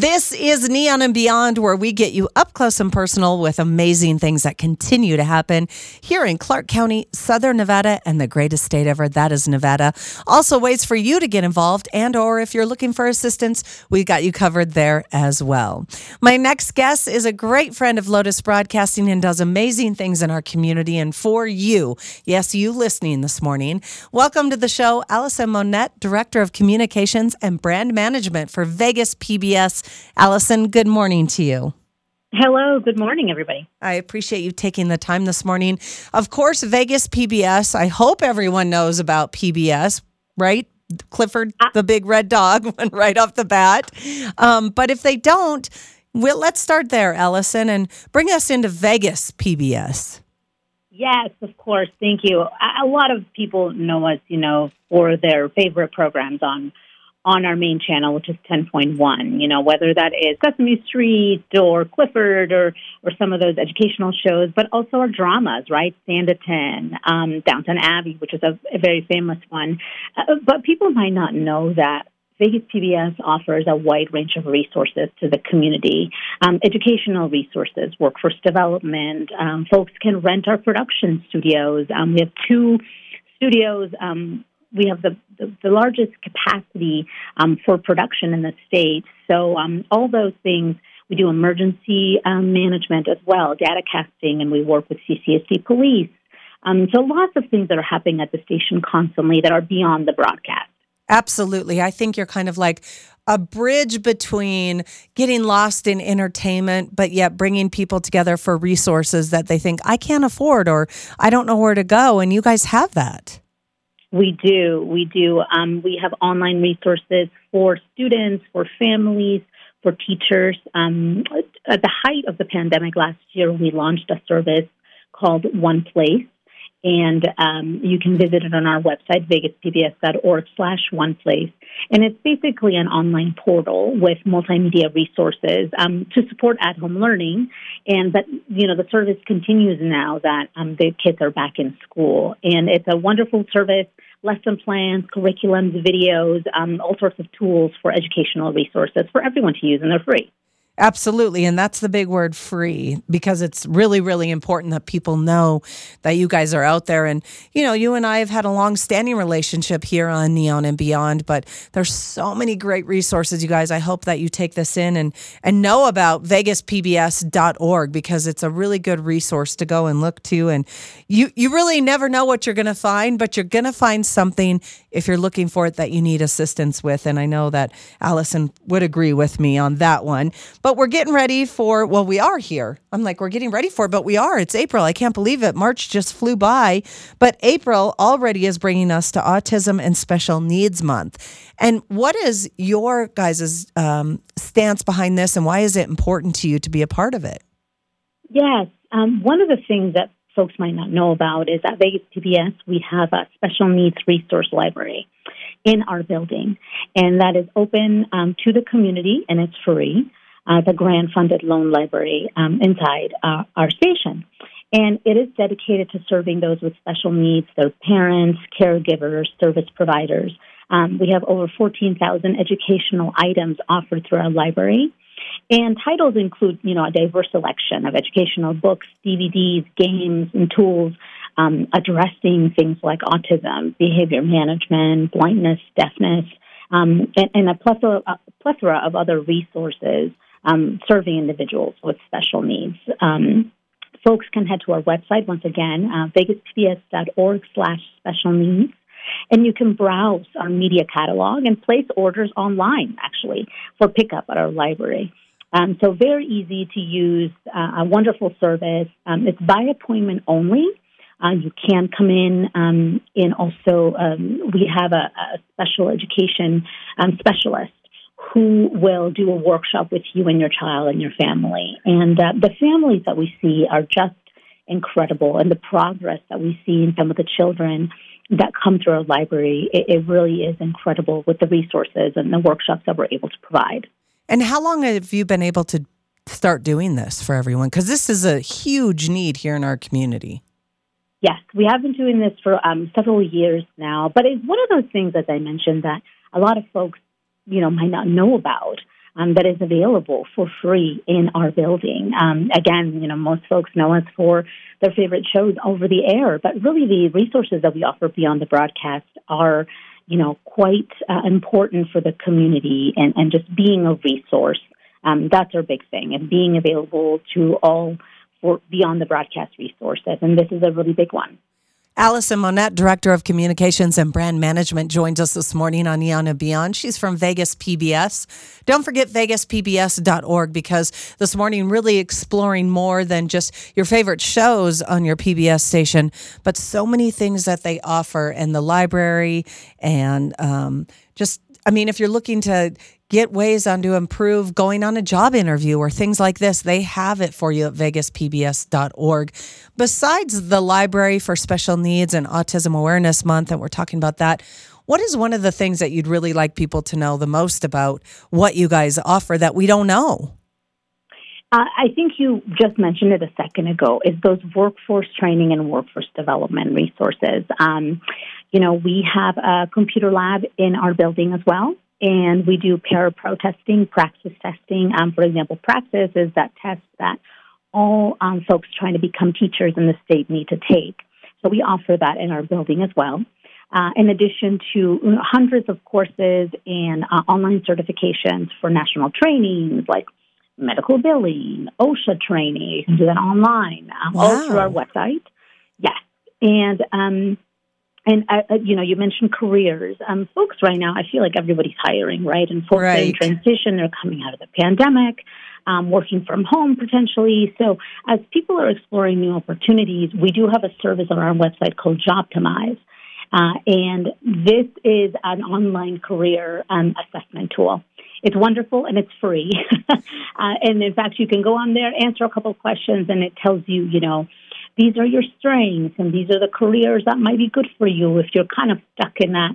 This is Neon and Beyond, where we get you up close and personal with amazing things that continue to happen here in Clark County, Southern Nevada, and the greatest state ever, that is Nevada. Also, ways for you to get involved, and or if you're looking for assistance, we've got you covered there as well. My next guest is a great friend of Lotus Broadcasting and does amazing things in our community and for you. Yes, you listening this morning. Welcome to the show, Allison Monette, Director of Communications and Brand Management for Vegas PBS. Allison, good morning to you. Hello, good morning, everybody. I appreciate you taking the time this morning. Of course, Vegas PBS. I hope everyone knows about PBS, right? Clifford, uh, the big red dog, went right off the bat. Um, but if they don't, well, let's start there, Allison, and bring us into Vegas PBS. Yes, of course. Thank you. A lot of people know us, you know, for their favorite programs on on our main channel, which is 10.1, you know, whether that is Sesame Street or Clifford or, or some of those educational shows, but also our dramas, right? Sanditon, um, Downton Abbey, which is a, a very famous one. Uh, but people might not know that Vegas PBS offers a wide range of resources to the community, um, educational resources, workforce development. Um, folks can rent our production studios. Um, we have two studios um, we have the, the, the largest capacity um, for production in the state. So um, all those things, we do emergency um, management as well, data casting, and we work with CCSD police. Um, so lots of things that are happening at the station constantly that are beyond the broadcast. Absolutely. I think you're kind of like a bridge between getting lost in entertainment, but yet bringing people together for resources that they think I can't afford or I don't know where to go. And you guys have that. We do. We do. Um, we have online resources for students, for families, for teachers. Um, at the height of the pandemic last year, we launched a service called One Place. And um, you can visit it on our website, vegaspbs.org slash one place. And it's basically an online portal with multimedia resources um, to support at-home learning. And that, you know, the service continues now that um, the kids are back in school. And it's a wonderful service lesson plans, curriculums, videos, um, all sorts of tools for educational resources for everyone to use, and they're free. Absolutely. And that's the big word free because it's really, really important that people know that you guys are out there. And, you know, you and I have had a long standing relationship here on Neon and Beyond, but there's so many great resources, you guys. I hope that you take this in and, and know about vegaspbs.org because it's a really good resource to go and look to. And you, you really never know what you're going to find, but you're going to find something if you're looking for it that you need assistance with. And I know that Allison would agree with me on that one. But but we're getting ready for, well, we are here. I'm like, we're getting ready for it, but we are. It's April. I can't believe it. March just flew by. But April already is bringing us to Autism and Special Needs Month. And what is your guys' um, stance behind this, and why is it important to you to be a part of it? Yes. Um, one of the things that folks might not know about is at Vegas PBS, we have a special needs resource library in our building, and that is open um, to the community and it's free uh, the grant funded loan library um, inside uh, our station. And it is dedicated to serving those with special needs, those parents, caregivers, service providers. Um, we have over 14,000 educational items offered through our library. And titles include, you know, a diverse selection of educational books, DVDs, games, and tools um, addressing things like autism, behavior management, blindness, deafness, um, and, and, a plethora, a plethora of other resources um, serving individuals with special needs. Um, folks can head to our website once again, uh, vegaspbs.org slash special needs. And you can browse our media catalog and place orders online, actually, for pickup at our library. Um, so very easy to use, uh, a wonderful service. Um, it's by appointment only. Uh, you can come in, um, and also um, we have a, a special education um, specialist who will do a workshop with you and your child and your family. And uh, the families that we see are just incredible, and the progress that we see in some of the children that come through our library, it, it really is incredible with the resources and the workshops that we're able to provide. And how long have you been able to start doing this for everyone? Because this is a huge need here in our community. Yes, we have been doing this for um, several years now, but it's one of those things, as I mentioned, that a lot of folks you know might not know about. um, that is available for free in our building. Um, again, you know, most folks know us for their favorite shows over the air, but really the resources that we offer beyond the broadcast are, you know, quite uh, important for the community and, and just being a resource. Um, that's our big thing, and being available to all for beyond the broadcast resources. And this is a really big one. Allison Monette, Director of Communications and Brand Management, joins us this morning on Neon and Beyond. She's from Vegas PBS. Don't forget vegaspbs.org because this morning, really exploring more than just your favorite shows on your PBS station, but so many things that they offer in the library and um, just I mean, if you're looking to get ways on to improve going on a job interview or things like this, they have it for you at vegaspbs.org. Besides the Library for Special Needs and Autism Awareness Month, and we're talking about that, what is one of the things that you'd really like people to know the most about what you guys offer that we don't know? Uh, I think you just mentioned it a second ago. Is those workforce training and workforce development resources? Um, you know, we have a computer lab in our building as well, and we do ParaPro testing, praxis testing. Um, for example, praxis is that test that all um, folks trying to become teachers in the state need to take. So we offer that in our building as well. Uh, in addition to hundreds of courses and uh, online certifications for national trainings like medical billing, OSHA training. You can do that online, um, wow. all through our website. Yes, and um, and uh, uh, you know, you mentioned careers. Um, folks, right now, I feel like everybody's hiring, right? And folks right. in transition. They're coming out of the pandemic, um, working from home potentially. So, as people are exploring new opportunities, we do have a service on our website called Jobtimize. Uh, and this is an online career um, assessment tool. It's wonderful and it's free. uh, and in fact, you can go on there, answer a couple of questions, and it tells you, you know, these are your strengths and these are the careers that might be good for you if you're kind of stuck in that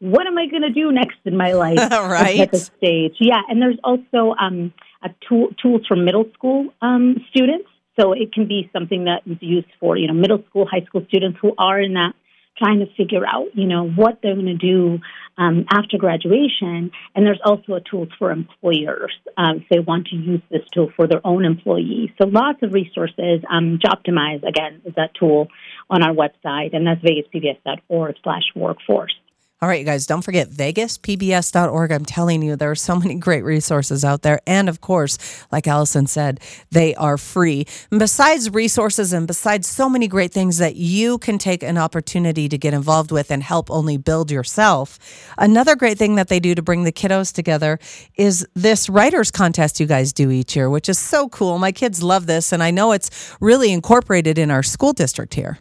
what am I going to do next in my life right. at the stage? Yeah, and there's also um, a tool, tools for middle school um, students. So it can be something that is used for you know middle school, high school students who are in that trying to figure out, you know, what they're going to do um, after graduation. And there's also a tool for employers um, if they want to use this tool for their own employees. So lots of resources. Um, Jobtimize, again, is that tool on our website, and that's vegaspbs.org slash workforce. All right, you guys, don't forget vegaspbs.org. I'm telling you, there are so many great resources out there. And of course, like Allison said, they are free. And besides resources and besides so many great things that you can take an opportunity to get involved with and help only build yourself, another great thing that they do to bring the kiddos together is this writers contest you guys do each year, which is so cool. My kids love this, and I know it's really incorporated in our school district here.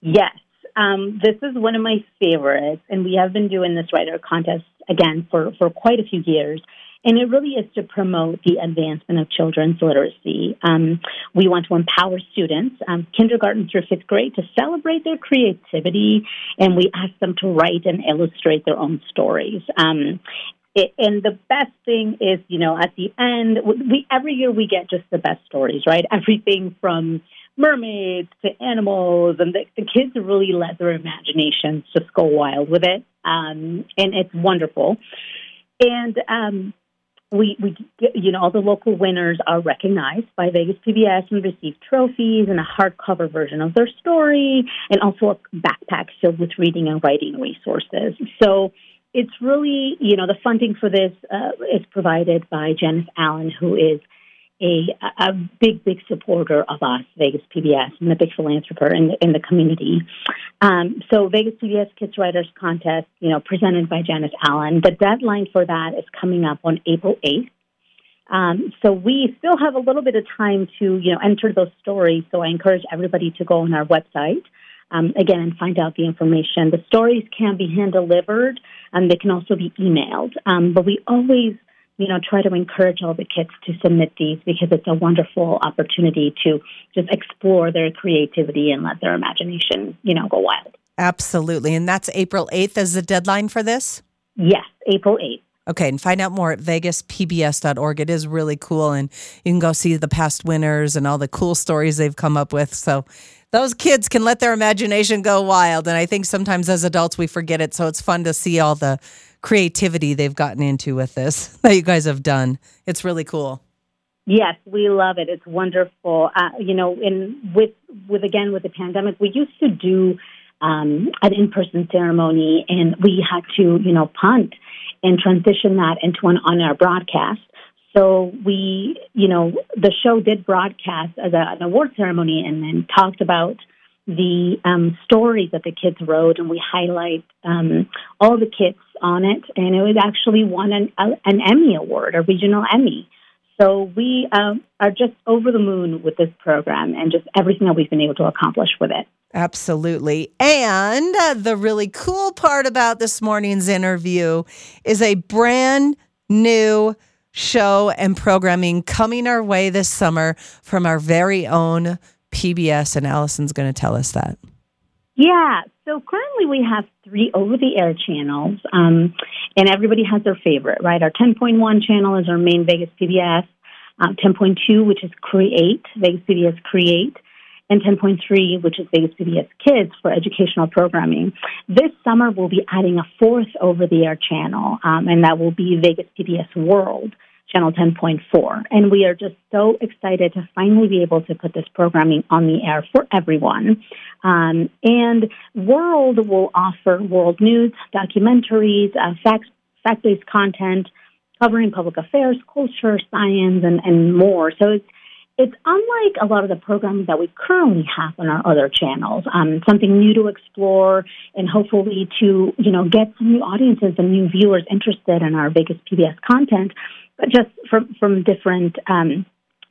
Yes. Um, this is one of my favorites, and we have been doing this writer contest again for, for quite a few years. And it really is to promote the advancement of children's literacy. Um, we want to empower students, um, kindergarten through fifth grade, to celebrate their creativity, and we ask them to write and illustrate their own stories. Um, it, and the best thing is, you know, at the end, we every year we get just the best stories, right? Everything from mermaids to animals, and the, the kids really let their imaginations just go wild with it, um, and it's wonderful. And um, we, we, you know, all the local winners are recognized by Vegas PBS and receive trophies and a hardcover version of their story, and also a backpack filled with reading and writing resources. So it's really, you know, the funding for this uh, is provided by Janice Allen, who is a, a big, big supporter of us, Vegas PBS, and a big philanthropist in the, in the community. Um, so Vegas PBS Kids Writers Contest, you know, presented by Janice Allen. The deadline for that is coming up on April 8th. Um, so we still have a little bit of time to, you know, enter those stories. So I encourage everybody to go on our website. Um, again, and find out the information. The stories can be hand delivered, and they can also be emailed. Um, but we always you know, try to encourage all the kids to submit these because it's a wonderful opportunity to just explore their creativity and let their imagination, you know, go wild. Absolutely. And that's April 8th as the deadline for this? Yes, April 8th. Okay, and find out more at vegaspbs.org. It is really cool, and you can go see the past winners and all the cool stories they've come up with. So those kids can let their imagination go wild. And I think sometimes as adults we forget it. So it's fun to see all the creativity they've gotten into with this that you guys have done. It's really cool. Yes, we love it. It's wonderful. Uh, you know, in with with again with the pandemic, we used to do um, an in-person ceremony, and we had to you know punt and transition that into an on-air broadcast. So we, you know, the show did broadcast as a, an award ceremony, and then talked about the um, stories that the kids wrote, and we highlight um, all the kids on it, and it was actually won an, an Emmy award, a regional Emmy. So we um, are just over the moon with this program and just everything that we've been able to accomplish with it. Absolutely. And uh, the really cool part about this morning's interview is a brand new show and programming coming our way this summer from our very own PBS. And Allison's going to tell us that. Yeah. So currently we have three over the air channels, um, and everybody has their favorite, right? Our 10.1 channel is our main Vegas PBS, um, 10.2, which is Create, Vegas PBS Create, and 10.3, which is Vegas PBS Kids for educational programming. This summer we'll be adding a fourth over the air channel, um, and that will be Vegas PBS World channel 10.4. And we are just so excited to finally be able to put this programming on the air for everyone. Um, and World will offer world news, documentaries, uh, fact based content covering public affairs, culture, science, and, and more. So it's it's unlike a lot of the programming that we currently have on our other channels. Um, something new to explore, and hopefully to you know get some new audiences and new viewers interested in our Vegas PBS content just from from different um,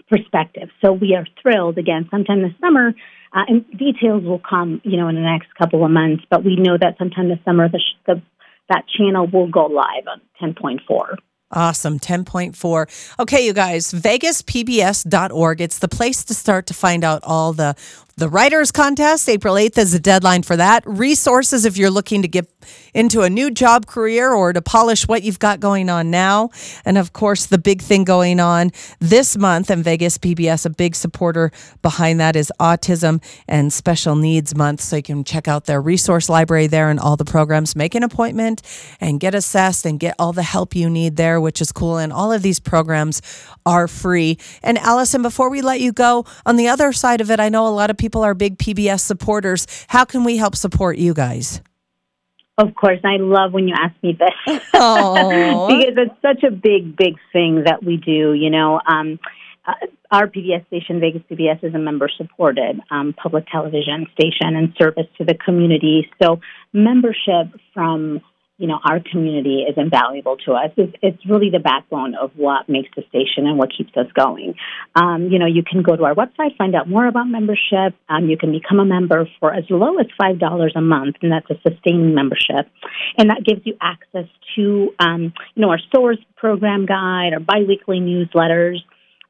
perspectives. So we are thrilled again. Sometime this summer, uh, and details will come, you know, in the next couple of months. But we know that sometime this summer, the, the that channel will go live on ten point four. Awesome. 10.4. Okay, you guys, vegaspbs.org. It's the place to start to find out all the the writers contest april 8th is the deadline for that. Resources if you're looking to get into a new job career or to polish what you've got going on now. And of course the big thing going on this month and vegas pbs a big supporter behind that is autism and special needs month. So you can check out their resource library there and all the programs. Make an appointment and get assessed and get all the help you need there which is cool. And all of these programs are free. And allison before we let you go on the other side of it i know a lot of people are big PBS supporters. How can we help support you guys? Of course, I love when you ask me this because it's such a big, big thing that we do. You know, um, uh, our PBS station, Vegas PBS, is a member-supported um, public television station and service to the community. So, membership from you know, our community is invaluable to us. It's, it's, really the backbone of what makes the station and what keeps us going. Um, you know, you can go to our website, find out more about membership. Um, you can become a member for as low as $5 a month, and that's a sustaining membership. And that gives you access to, um, you know, our stores program guide, our biweekly newsletters,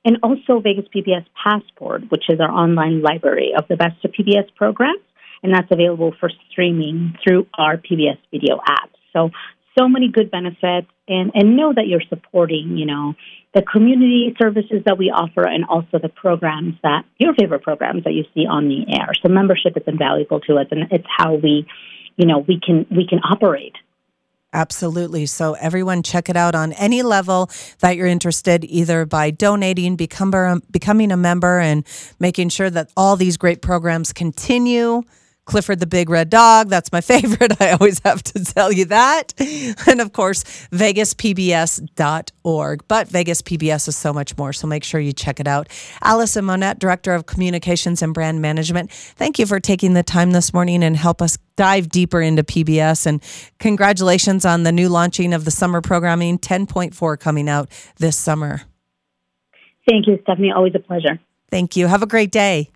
and also Vegas PBS Passport, which is our online library of the best of PBS programs. And that's available for streaming through our PBS video app. So, so many good benefits and, and know that you're supporting, you know, the community services that we offer and also the programs that your favorite programs that you see on the air. So membership is invaluable to us and it's how we, you know, we can we can operate. Absolutely. So everyone check it out on any level that you're interested, either by donating, become, becoming a member, and making sure that all these great programs continue Clifford the Big Red Dog. That's my favorite. I always have to tell you that. And of course, vegaspbs.org. But Vegas PBS is so much more. So make sure you check it out. Allison Monette, Director of Communications and Brand Management, thank you for taking the time this morning and help us dive deeper into PBS. And congratulations on the new launching of the summer programming 10.4 coming out this summer. Thank you, Stephanie. Always a pleasure. Thank you. Have a great day.